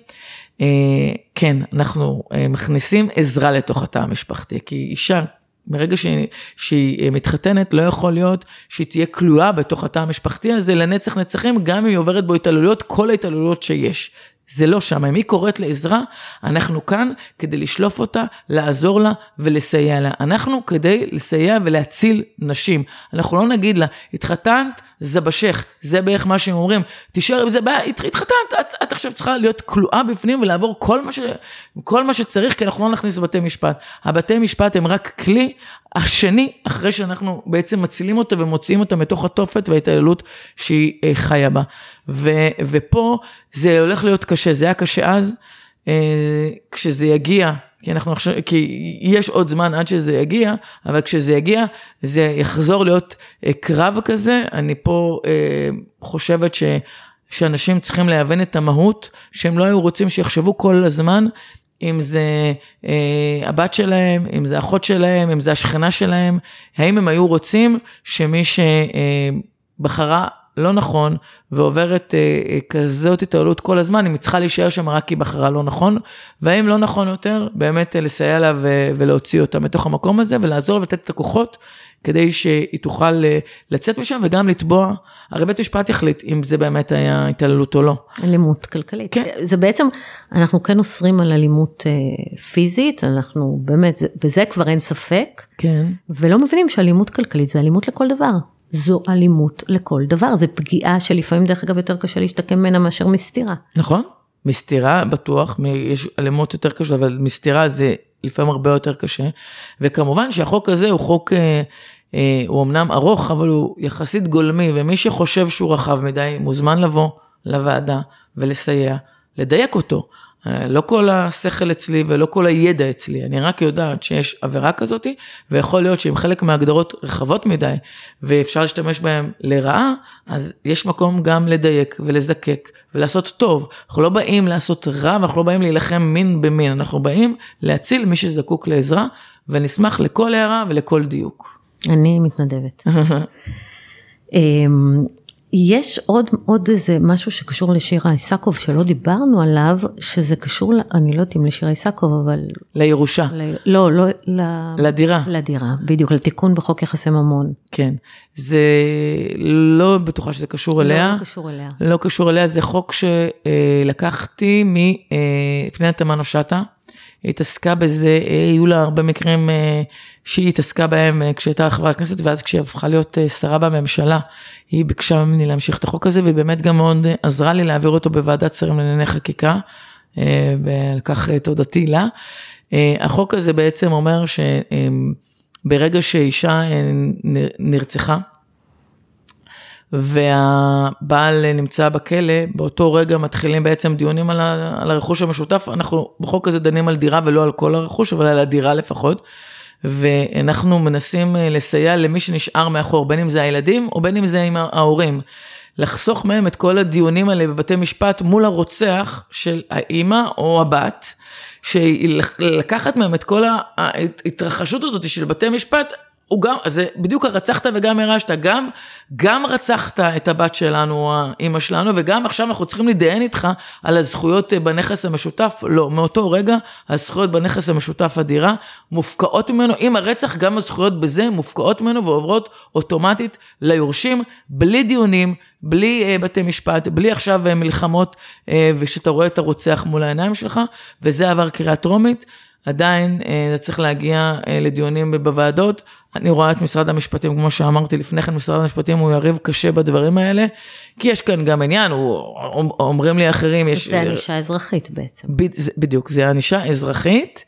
כן, אנחנו מכניסים עזרה לתוך התא המשפחתי, כי אישה מרגע שהיא, שהיא מתחתנת, לא יכול להיות שהיא תהיה כלואה בתוך התא המשפחתי הזה לנצח נצחים, גם אם היא עוברת בו התעללויות, כל ההתעללויות שיש. זה לא שם, אם היא קוראת לעזרה, אנחנו כאן כדי לשלוף אותה, לעזור לה ולסייע לה. אנחנו כדי לסייע ולהציל נשים. אנחנו לא נגיד לה, התחתנת, זה בשך, זה בערך מה שהם אומרים, תישאר עם זה התחתנת, את, את עכשיו צריכה להיות כלואה בפנים ולעבור כל מה, ש, כל מה שצריך, כי אנחנו לא נכניס לבתי משפט. הבתי משפט הם רק כלי השני, אחרי שאנחנו בעצם מצילים אותה ומוציאים אותה מתוך התופת וההתעללות שהיא אה, חיה בה. ו, ופה זה הולך להיות קשה, זה היה קשה אז, אה, כשזה יגיע כי אנחנו עכשיו, כי יש עוד זמן עד שזה יגיע, אבל כשזה יגיע, זה יחזור להיות אה, קרב כזה. אני פה אה, חושבת ש, שאנשים צריכים להבין את המהות, שהם לא היו רוצים שיחשבו כל הזמן, אם זה אה, הבת שלהם, אם זה אחות שלהם, אם זה השכנה שלהם, האם הם היו רוצים שמי שבחרה לא נכון ועוברת אה, אה, כזאת התעללות כל הזמן, אם היא צריכה להישאר שם רק כי היא בחרה לא נכון, והאם לא נכון יותר באמת אה, לסייע לה ו- ולהוציא אותה מתוך המקום הזה ולעזור ולתת את הכוחות כדי שהיא תוכל אה, לצאת משם וגם לתבוע, הרי בית משפט יחליט אם זה באמת היה התעללות או לא. אלימות כלכלית. כן. זה בעצם, אנחנו כן אוסרים על אלימות אה, פיזית, אנחנו באמת, זה, בזה כבר אין ספק. כן. ולא מבינים שאלימות כלכלית זה אלימות לכל דבר. זו אלימות לכל דבר, זה פגיעה שלפעמים דרך אגב יותר קשה להשתקם ממנה מאשר מסתירה. נכון, מסתירה בטוח, יש אלימות יותר קשה, אבל מסתירה זה לפעמים הרבה יותר קשה. וכמובן שהחוק הזה הוא חוק, אה, אה, הוא אמנם ארוך, אבל הוא יחסית גולמי, ומי שחושב שהוא רחב מדי, מוזמן לבוא לוועדה ולסייע, לדייק אותו. לא כל השכל אצלי ולא כל הידע אצלי, אני רק יודעת שיש עבירה כזאתי, ויכול להיות שאם חלק מההגדרות רחבות מדי, ואפשר להשתמש בהן לרעה, אז יש מקום גם לדייק ולזקק ולעשות טוב. אנחנו לא באים לעשות רע, ואנחנו לא באים להילחם מין במין, אנחנו באים להציל מי שזקוק לעזרה, ונשמח לכל הערה ולכל דיוק. אני מתנדבת. יש עוד, עוד איזה משהו שקשור לשירה איסקוב שלא דיברנו עליו, שזה קשור, אני לא יודעת אם לשירה איסקוב, אבל... לירושה. ל... לא, לא, ל... לדירה. לדירה, בדיוק, לתיקון בחוק יחסי ממון. כן, זה לא בטוחה שזה קשור אליה. לא קשור אליה. לא קשור אליה, זה חוק שלקחתי מפנינה תמנו שטה. התעסקה בזה, היו לה הרבה מקרים אה, שהיא התעסקה בהם אה, כשהייתה חברת כנסת, ואז כשהיא הפכה להיות אה, שרה בממשלה, היא ביקשה ממני להמשיך את החוק הזה, והיא באמת גם מאוד עזרה לי להעביר אותו בוועדת שרים לענייני חקיקה, ועל כך תודתי לה. החוק הזה בעצם אומר שברגע שאישה נרצחה, והבעל נמצא בכלא, באותו רגע מתחילים בעצם דיונים על, ה, על הרכוש המשותף. אנחנו בחוק הזה דנים על דירה ולא על כל הרכוש, אבל על הדירה לפחות. ואנחנו מנסים אה, לסייע למי שנשאר מאחור, בין אם זה הילדים או בין אם זה עם ההורים. לחסוך מהם את כל הדיונים האלה בבתי משפט מול הרוצח של האימא או הבת, שלקחת מהם את כל ההתרחשות הזאת של בתי משפט, הוא גם, זה בדיוק הרצחת וגם ירשת, גם, גם רצחת את הבת שלנו, האימא שלנו, וגם עכשיו אנחנו צריכים להתדיין איתך על הזכויות בנכס המשותף. לא, מאותו רגע הזכויות בנכס המשותף הדירה מופקעות ממנו, עם הרצח גם הזכויות בזה מופקעות ממנו ועוברות אוטומטית ליורשים, בלי דיונים, בלי uh, בתי משפט, בלי עכשיו uh, מלחמות, uh, ושאתה רואה את הרוצח מול העיניים שלך, וזה עבר קריאה טרומית. עדיין זה צריך להגיע לדיונים בוועדות. אני רואה את משרד המשפטים, כמו שאמרתי לפני כן, משרד המשפטים הוא יריב קשה בדברים האלה, כי יש כאן גם עניין, הוא, אומרים לי אחרים, יש... זה ענישה אזרחית בעצם. ב, זה, בדיוק, זה ענישה אזרחית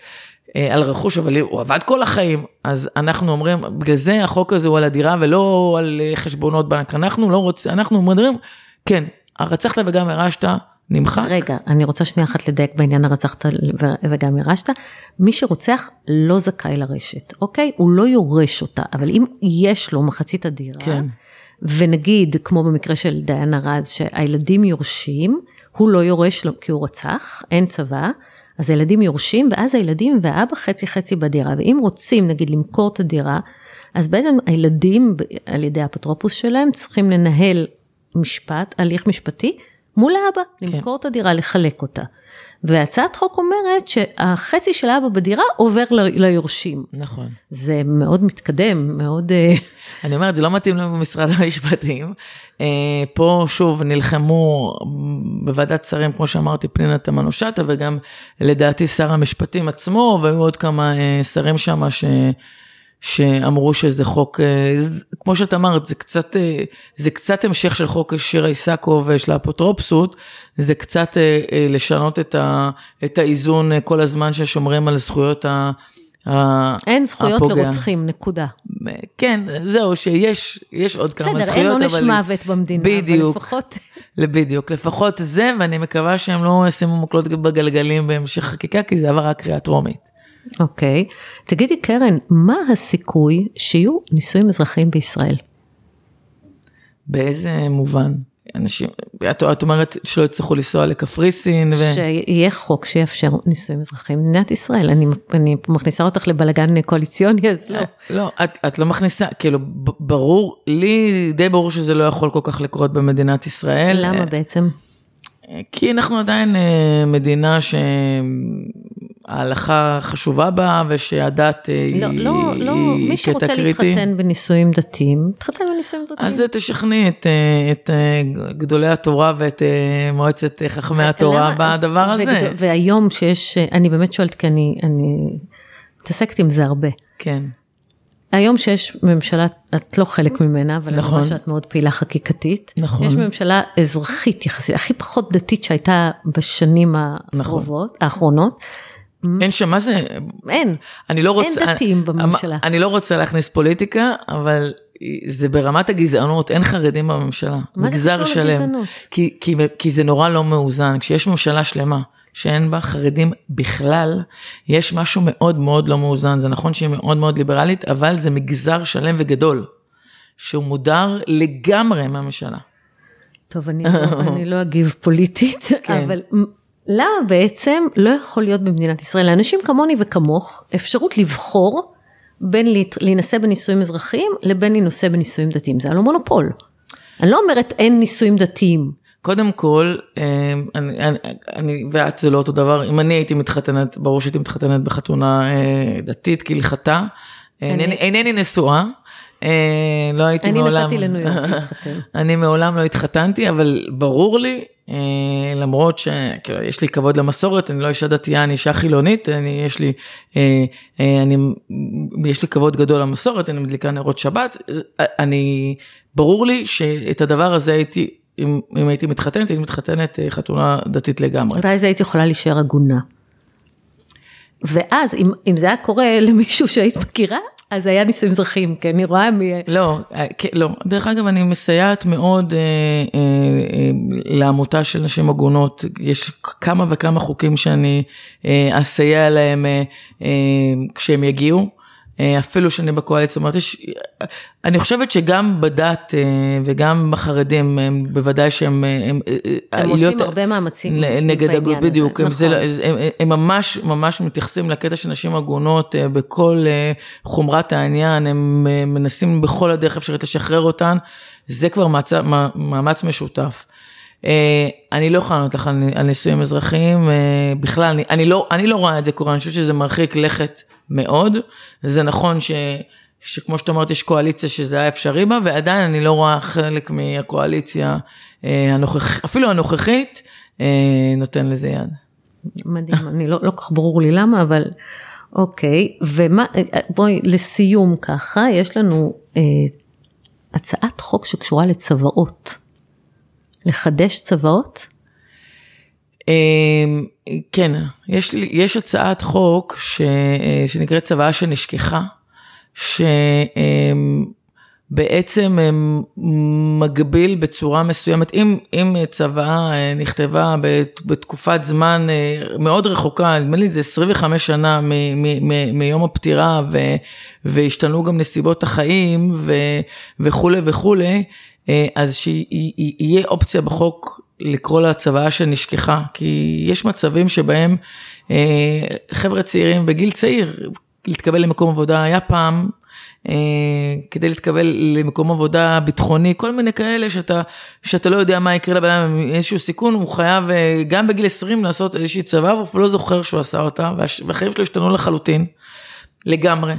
אה, על רכוש, אבל הוא עבד כל החיים, אז אנחנו אומרים, בגלל זה החוק הזה הוא על הדירה ולא על חשבונות בנק, אנחנו לא רוצים, אנחנו אומרים, כן, הרצחת וגם הרשת, נמחק. רגע, אני רוצה שנייה אחת לדייק בעניין הרצחת וגם ירשת. מי שרוצח לא זכאי לרשת, אוקיי? הוא לא יורש אותה, אבל אם יש לו מחצית הדירה, כן. ונגיד, כמו במקרה של דיין ארז, שהילדים יורשים, הוא לא יורש לו כי הוא רצח, אין צבא, אז הילדים יורשים, ואז הילדים והאבא חצי חצי בדירה, ואם רוצים נגיד למכור את הדירה, אז בעצם הילדים על ידי האפוטרופוס שלהם צריכים לנהל משפט, הליך משפטי, מול האבא, כן. למכור את הדירה, לחלק אותה. והצעת חוק אומרת שהחצי של האבא בדירה עובר ליורשים. נכון. זה מאוד מתקדם, מאוד... אה, אני אומרת, זה לא מתאים לנו במשרד המשפטים. אה, פה שוב נלחמו בוועדת שרים, כמו שאמרתי, פנינה תמנו שטה, וגם לדעתי שר המשפטים עצמו, והיו עוד כמה אה, שרים שם ש... שאמרו שזה חוק, אה, כמו שאת אמרת, זה קצת, אה, זה קצת המשך של חוק שירה איסקוב של האפוטרופסות, זה קצת אה, לשנות את, ה, את האיזון כל הזמן ששומרים על זכויות ה... אין זכויות הפוגע. לרוצחים, נקודה. כן, זהו, שיש יש עוד כמה בסדר, זכויות, אבל... בסדר, אין עונש מוות במדינה, בדיוק, אבל לפחות... בדיוק, לפחות זה, ואני מקווה שהם לא ישימו מקלות בגלגלים בהמשך חקיקה, כי זה עבר רק קריאה טרומית. אוקיי. Okay. תגידי, קרן, מה הסיכוי שיהיו נישואים אזרחיים בישראל? באיזה מובן? אנשים, את, את אומרת שלא יצטרכו לנסוע לקפריסין ו... שיהיה חוק שיאפשר נישואים אזרחיים במדינת ישראל. אני, אני מכניסה אותך לבלגן קואליציוני, אז לא. לא, את, את לא מכניסה, כאילו, ברור, לי די ברור שזה לא יכול כל כך לקרות במדינת ישראל. למה בעצם? כי אנחנו עדיין אה, מדינה שההלכה חשובה בה ושהדת אה, לא, היא, לא, לא, היא מי שרוצה קריטי. להתחתן בנישואים דתיים, תחתן בנישואים דתיים. אז תשכנעי את, אה, את גדולי התורה ואת מועצת חכמי התורה למה? בדבר הזה. וגד... והיום שיש, אני באמת שואלת כי אני, אני מתעסקת עם זה הרבה. כן. היום שיש ממשלה, את לא חלק ממנה, אבל נכון. אני רואה שאת מאוד פעילה חקיקתית. נכון. יש ממשלה אזרחית יחסית, הכי פחות דתית שהייתה בשנים הקרובות, נכון. האחרונות. אין שם, מה זה? אין. אני לא רוצה... אין דתיים אני, בממשלה. אני לא רוצה להכניס פוליטיקה, אבל זה ברמת הגזענות, אין חרדים בממשלה. מה זה קשור לגזענות? כי, כי, כי זה נורא לא מאוזן. כשיש ממשלה שלמה, שאין בה חרדים בכלל, יש משהו מאוד מאוד לא מאוזן. זה נכון שהיא מאוד מאוד ליברלית, אבל זה מגזר שלם וגדול, שהוא מודר לגמרי מהממשלה. טוב, אני לא, אני לא אגיב פוליטית, כן. אבל למה בעצם לא יכול להיות במדינת ישראל, לאנשים כמוני וכמוך, אפשרות לבחור בין להינשא בנישואים אזרחיים לבין להינשא בנישואים דתיים, זה הלא מונופול. אני לא אומרת אין נישואים דתיים. קודם כל, אמ, אני, אני, אני ואת זה לא אותו דבר, אם אני הייתי מתחתנת, ברור שהייתי מתחתנת בחתונה אה, דתית כהלכתה, אינני, אינני נשואה. אה, לא הייתי אני מעולם, אני נסעתי לניו יורק להתחתן. אני מעולם לא התחתנתי, אבל ברור לי, אה, למרות שיש לי כבוד למסורת, אני לא אישה דתייה, אני אישה חילונית, אני, יש, לי, אני, יש לי כבוד גדול למסורת, אני מדליקה נרות שבת, אני, ברור לי שאת הדבר הזה הייתי אם, אם הייתי מתחתנת, הייתי מתחתנת אה, חתונה דתית לגמרי. ואז היית יכולה להישאר עגונה. ואז, אם, אם זה היה קורה למישהו שהיית מכירה, אז היה נישואים אזרחיים, כי אני רואה מי... לא, אה, כן, לא. דרך אגב, אני מסייעת מאוד אה, אה, אה, לעמותה של נשים עגונות. יש כמה וכמה חוקים שאני אה, אסייע להם אה, אה, כשהם יגיעו. אה, אפילו שאני בקואליציה, זאת אומרת, יש, אני חושבת שגם בדת אה, וגם בחרדים, הם בוודאי שהם... אה, הם, הם עושים להיות, הרבה מאמצים נגד הגות, בדיוק, הם, נכון. זה, הם, הם ממש ממש מתייחסים לקטע של נשים עגונות בכל חומרת העניין, הם מנסים בכל הדרך אפשרית לשחרר אותן, זה כבר מאמץ, מאמץ משותף. אני לא יכולה לענות לך על נישואים אזרחיים, בכלל, אני, אני, לא, אני לא רואה את זה קורה, אני חושבת שזה מרחיק לכת. מאוד, וזה נכון ש, שכמו שאת אומרת, יש קואליציה שזה היה אפשרי בה, ועדיין אני לא רואה חלק מהקואליציה אה, הנוכח, אפילו הנוכחית, אה, נותן לזה יד. מדהים, אני לא, לא כך ברור לי למה, אבל אוקיי, ומה, בואי, לסיום ככה, יש לנו אה, הצעת חוק שקשורה לצוואות. לחדש צוואות? אמ, כן, יש, יש הצעת חוק ש, אה, שנקראת צוואה שנשכחה, שבעצם מגביל בצורה מסוימת, אם, אם צוואה אה, נכתבה בתקופת זמן אה, מאוד רחוקה, נדמה לי זה 25 שנה מ, מ, מ, מיום הפטירה, ו, והשתנו גם נסיבות החיים ו, וכולי וכולי, אז שיהיה אופציה בחוק לקרוא לה צוואה שנשכחה, כי יש מצבים שבהם אה, חבר'ה צעירים בגיל צעיר, להתקבל למקום עבודה היה פעם כדי להתקבל למקום עבודה ביטחוני, כל מיני כאלה שאתה, שאתה לא יודע מה יקרה לבן אדם איזשהו סיכון, הוא חייב גם בגיל 20 לעשות איזושהי צבא, והוא לא זוכר שהוא עשה אותה, והחיים שלו השתנו לחלוטין, לגמרי.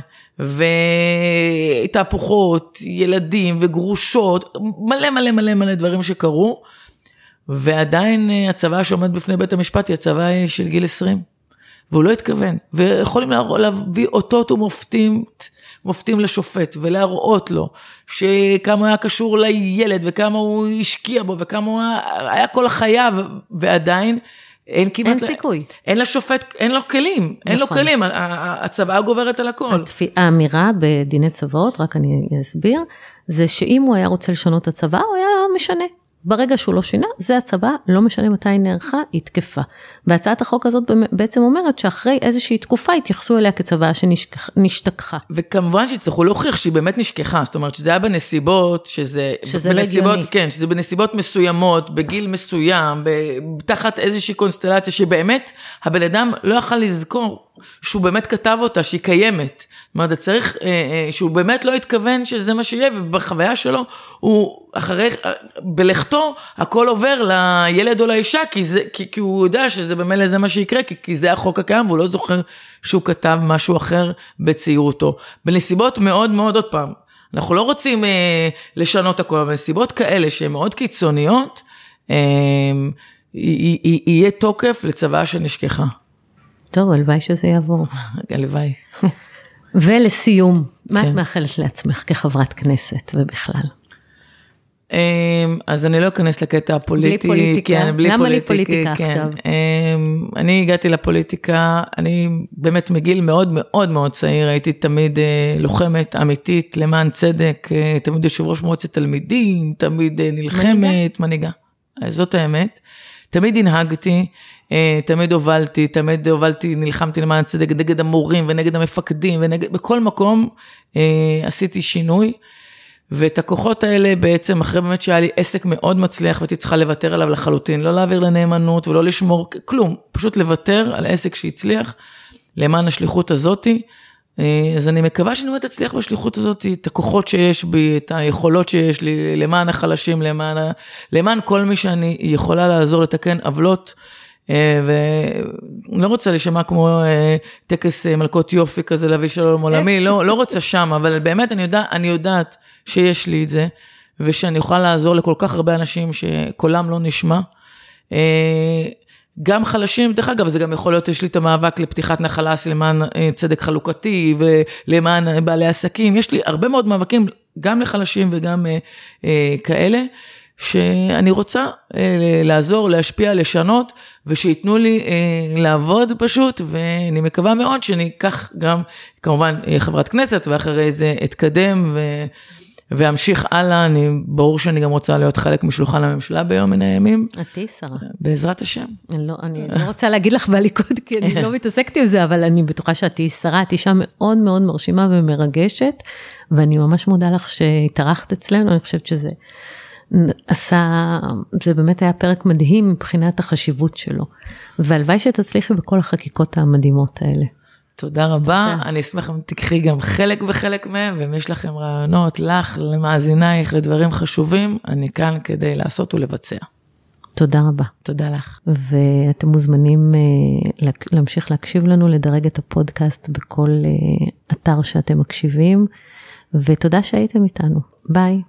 ותהפוכות, ילדים וגרושות, מלא מלא מלא מלא דברים שקרו, ועדיין אה, הצבא שעומד בפני בית המשפט היא הצבא של גיל 20, והוא לא התכוון, ויכולים להביא אותות ומופתים. מופתים לשופט ולהראות לו שכמה היה קשור לילד וכמה הוא השקיע בו וכמה הוא היה, כל חייו ועדיין אין כמעט... אין סיכוי. אין לשופט, אין לו כלים, נכון. אין לו נכון. כלים, הצוואה גוברת על הכל. האמירה בדיני צוואות, רק אני אסביר, זה שאם הוא היה רוצה לשנות את הצוואה, הוא היה משנה. ברגע שהוא לא שינה, זה הצבא, לא משנה מתי היא נערכה, היא תקפה. והצעת החוק הזאת בעצם אומרת שאחרי איזושהי תקופה יתייחסו אליה כצבא שנשתכחה. וכמובן שיצטרכו להוכיח שהיא באמת נשכחה, זאת אומרת שזה היה בנסיבות, שזה... שזה לא הגיוני. כן, שזה בנסיבות מסוימות, בגיל מסוים, תחת איזושהי קונסטלציה שבאמת הבן אדם לא יכל לזכור שהוא באמת כתב אותה, שהיא קיימת. זאת אומרת, צריך, אה, אה, שהוא באמת לא התכוון שזה מה שיהיה, ובחוויה שלו, הוא אחרי, בלכתו, הכל עובר לילד או לאישה, כי, זה, כי, כי הוא יודע שזה במילא זה מה שיקרה, כי, כי זה החוק הקיים, והוא לא זוכר שהוא כתב משהו אחר בצעירותו. בנסיבות מאוד מאוד, עוד פעם, אנחנו לא רוצים אה, לשנות הכל, אבל בנסיבות כאלה שהן מאוד קיצוניות, אה, יהיה תוקף לצוואה שנשכחה. טוב, הלוואי שזה יעבור. הלוואי. ולסיום, מה כן. את מאחלת לעצמך כחברת כנסת ובכלל? אמ, אז אני לא אכנס לקטע הפוליטי. בלי פוליטיקה? כן, בלי למה לי פוליטיקה כן. עכשיו? אמ, אני הגעתי לפוליטיקה, אני באמת מגיל מאוד מאוד מאוד צעיר, הייתי תמיד אה, לוחמת אמיתית למען צדק, אה, תמיד יושב ראש מועצת תלמידים, תמיד אה, נלחמת, מנהיגה. זאת האמת. תמיד הנהגתי. אה, תמיד הובלתי, תמיד הובלתי, נלחמתי למען הצדק נגד המורים ונגד המפקדים ונגד, בכל מקום אה, עשיתי שינוי. ואת הכוחות האלה בעצם, אחרי באמת שהיה לי עסק מאוד מצליח והייתי צריכה לוותר עליו לחלוטין, לא להעביר לנאמנות ולא לשמור, כלום, פשוט לוותר על עסק שהצליח למען השליחות הזאתי. אה, אז אני מקווה שאני באמת אצליח בשליחות הזאת, את הכוחות שיש בי, את היכולות שיש לי, למען החלשים, למען, למען כל מי שאני יכולה לעזור לתקן עוולות. אה, ואני לא רוצה להישמע כמו אה, טקס מלכות יופי כזה להביא שלום עולמי, לא, לא רוצה שם, אבל באמת אני, יודע, אני יודעת שיש לי את זה, ושאני יכולה לעזור לכל כך הרבה אנשים שקולם לא נשמע. גם חלשים, דרך אגב, זה גם יכול להיות, יש לי את המאבק לפתיחת נחלס למען צדק חלוקתי ולמען בעלי עסקים, יש לי הרבה מאוד מאבקים, גם לחלשים וגם כאלה. שאני רוצה אה, לעזור, להשפיע, לשנות, ושייתנו לי אה, לעבוד פשוט, ואני מקווה מאוד שאני אקח גם, כמובן, חברת כנסת, ואחרי זה אתקדם ו... ואמשיך הלאה, אני, ברור שאני גם רוצה להיות חלק משולחן הממשלה ביום מן הימים. את תהיי שרה. בעזרת השם. אני לא, אני לא רוצה להגיד לך בליכוד, כי אני לא מתעסקת עם זה, אבל אני בטוחה שאת תהיי שרה, את אישה מאוד מאוד מרשימה ומרגשת, ואני ממש מודה לך שהתארחת אצלנו, אני חושבת שזה עשה, זה באמת היה פרק מדהים מבחינת החשיבות שלו. והלוואי שתצליחי בכל החקיקות המדהימות האלה. תודה רבה, תודה. אני אשמח אם תקחי גם חלק בחלק מהם, ואם יש לכם רעיונות, לך, למאזינייך, לדברים חשובים, אני כאן כדי לעשות ולבצע. תודה רבה. תודה לך. ואתם מוזמנים uh, להמשיך להקשיב לנו, לדרג את הפודקאסט בכל uh, אתר שאתם מקשיבים, ותודה שהייתם איתנו. ביי.